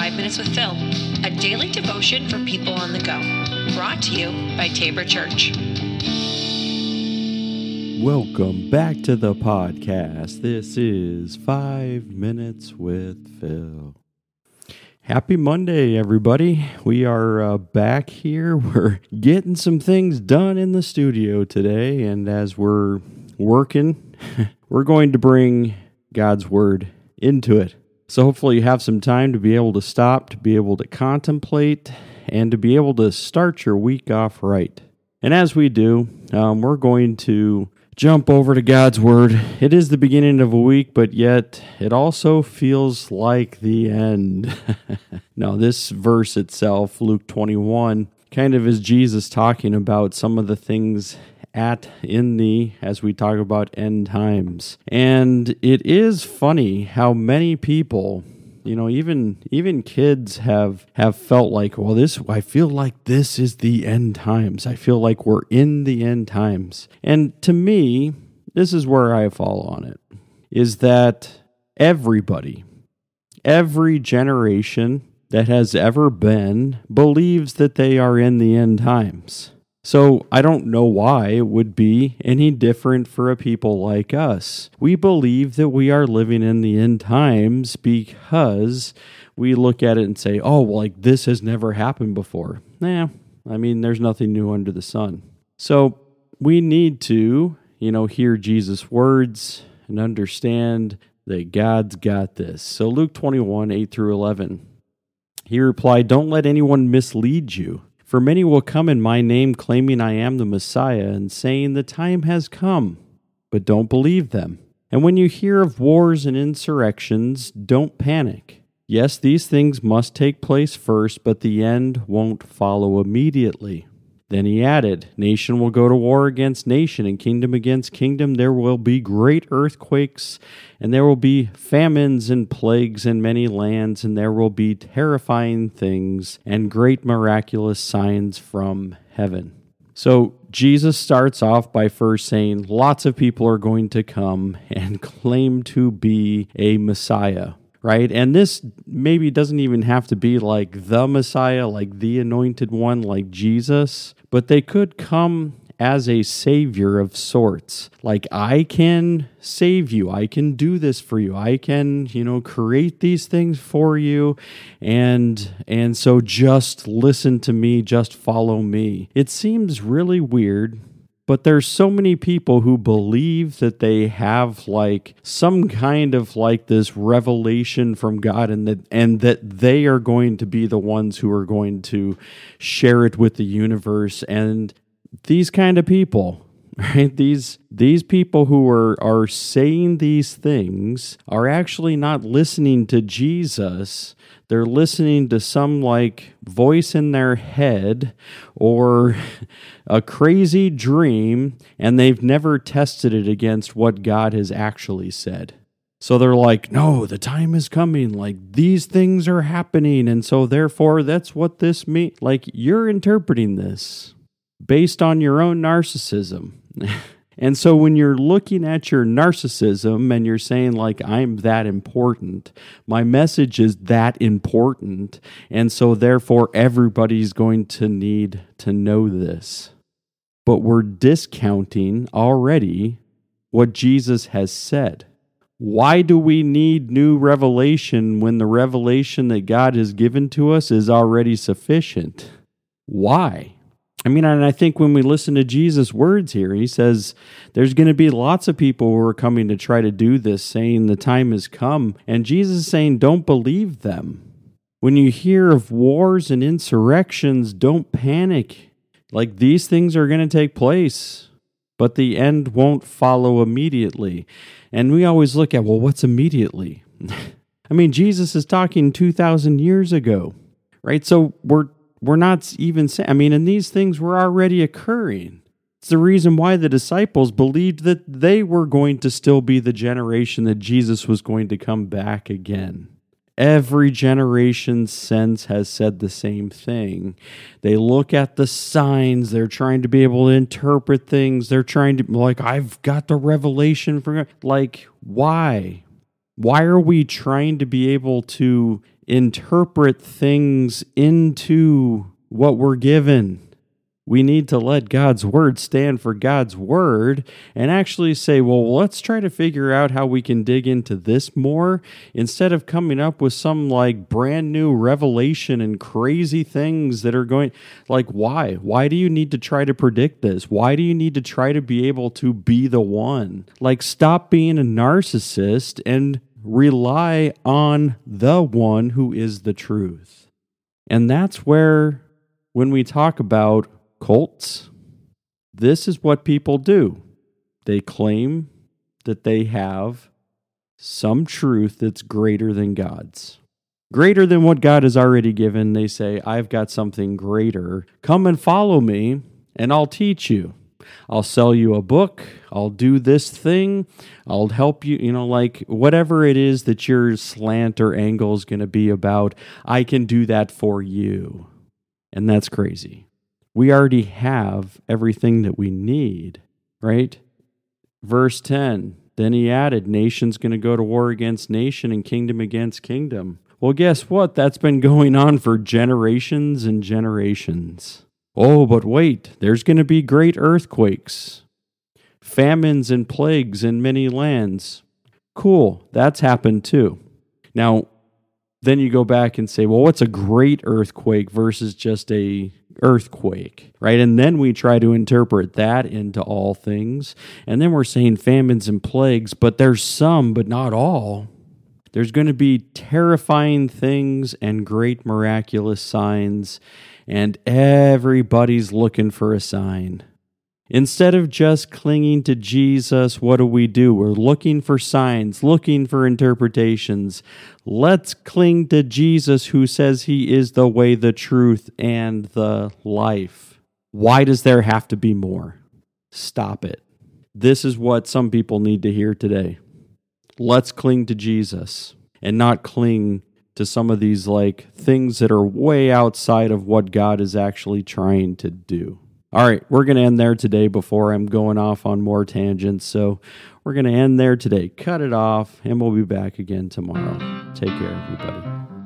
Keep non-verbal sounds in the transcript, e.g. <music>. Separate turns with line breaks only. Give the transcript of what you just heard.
Five Minutes with Phil, a daily devotion for people on the go. Brought to you by Tabor Church.
Welcome back to the podcast. This is Five Minutes with Phil. Happy Monday, everybody. We are uh, back here. <laughs> We're getting some things done in the studio today. And as we're working, <laughs> we're going to bring God's Word into it. So hopefully you have some time to be able to stop, to be able to contemplate, and to be able to start your week off right. And as we do, um, we're going to jump over to God's Word. It is the beginning of a week, but yet it also feels like the end. <laughs> now, this verse itself, Luke 21, kind of is Jesus talking about some of the things at in the as we talk about end times. And it is funny how many people you know even even kids have have felt like well this i feel like this is the end times. I feel like we're in the end times. And to me this is where i fall on it is that everybody every generation that has ever been believes that they are in the end times so I don't know why it would be any different for a people like us. We believe that we are living in the end times because we look at it and say, oh, well, like this has never happened before. Nah, I mean, there's nothing new under the sun. So we need to, you know, hear Jesus' words and understand that God's got this. So Luke 21, 8 through 11. He replied, Don't let anyone mislead you. For many will come in my name, claiming I am the Messiah, and saying, The time has come. But don't believe them. And when you hear of wars and insurrections, don't panic. Yes, these things must take place first, but the end won't follow immediately. Then he added, Nation will go to war against nation, and kingdom against kingdom. There will be great earthquakes, and there will be famines and plagues in many lands, and there will be terrifying things and great miraculous signs from heaven. So Jesus starts off by first saying, Lots of people are going to come and claim to be a Messiah right? And this maybe doesn't even have to be like the Messiah, like the anointed one, like Jesus, but they could come as a savior of sorts. Like, I can save you. I can do this for you. I can, you know, create these things for you. And, and so just listen to me, just follow me. It seems really weird but there's so many people who believe that they have like some kind of like this revelation from God and that and that they are going to be the ones who are going to share it with the universe. And these kind of people <laughs> right these these people who are are saying these things are actually not listening to Jesus they're listening to some like voice in their head or <laughs> a crazy dream and they've never tested it against what God has actually said so they're like, no, the time is coming. Like these things are happening. And so therefore, that's what this means. Like you're interpreting this based on your own narcissism. <laughs> and so when you're looking at your narcissism and you're saying, like, I'm that important, my message is that important. And so therefore, everybody's going to need to know this. But we're discounting already what Jesus has said. Why do we need new revelation when the revelation that God has given to us is already sufficient? Why? I mean, and I think when we listen to Jesus' words here, he says there's going to be lots of people who are coming to try to do this, saying the time has come. And Jesus is saying, don't believe them. When you hear of wars and insurrections, don't panic. Like these things are going to take place, but the end won't follow immediately. And we always look at, well, what's immediately? <laughs> I mean, Jesus is talking 2,000 years ago, right? So we're we're not even saying, I mean, and these things were already occurring. It's the reason why the disciples believed that they were going to still be the generation that Jesus was going to come back again. Every generation since has said the same thing. They look at the signs, they're trying to be able to interpret things. They're trying to, like, I've got the revelation from, like, why? Why are we trying to be able to interpret things into what we're given. We need to let God's word stand for God's word and actually say, well, let's try to figure out how we can dig into this more instead of coming up with some like brand new revelation and crazy things that are going like why? Why do you need to try to predict this? Why do you need to try to be able to be the one? Like stop being a narcissist and rely on the one who is the truth. And that's where when we talk about cults, this is what people do. They claim that they have some truth that's greater than God's. Greater than what God has already given. They say, I've got something greater. Come and follow me, and I'll teach you. I'll sell you a book. I'll do this thing. I'll help you, you know, like whatever it is that your slant or angle is going to be about, I can do that for you. And that's crazy we already have everything that we need, right? Verse 10 Then he added, Nation's going to go to war against nation and kingdom against kingdom. Well, guess what? That's been going on for generations and generations. Oh, but wait, there's going to be great earthquakes, famines, and plagues in many lands. Cool, that's happened too. Now, then you go back and say, well, what's a great earthquake versus just a earthquake, right? And then we try to interpret that into all things. And then we're saying famines and plagues, but there's some, but not all. There's going to be terrifying things and great miraculous signs, and everybody's looking for a sign. Instead of just clinging to Jesus, what do we do? We're looking for signs, looking for interpretations. Let's cling to Jesus, who says he is the way, the truth, and the life. Why does there have to be more? Stop it. This is what some people need to hear today. Let's cling to Jesus and not cling to some of these like things that are way outside of what God is actually trying to do. All right, we're going to end there today before I'm going off on more tangents. So we're going to end there today. Cut it off, and we'll be back again tomorrow. Take care, everybody.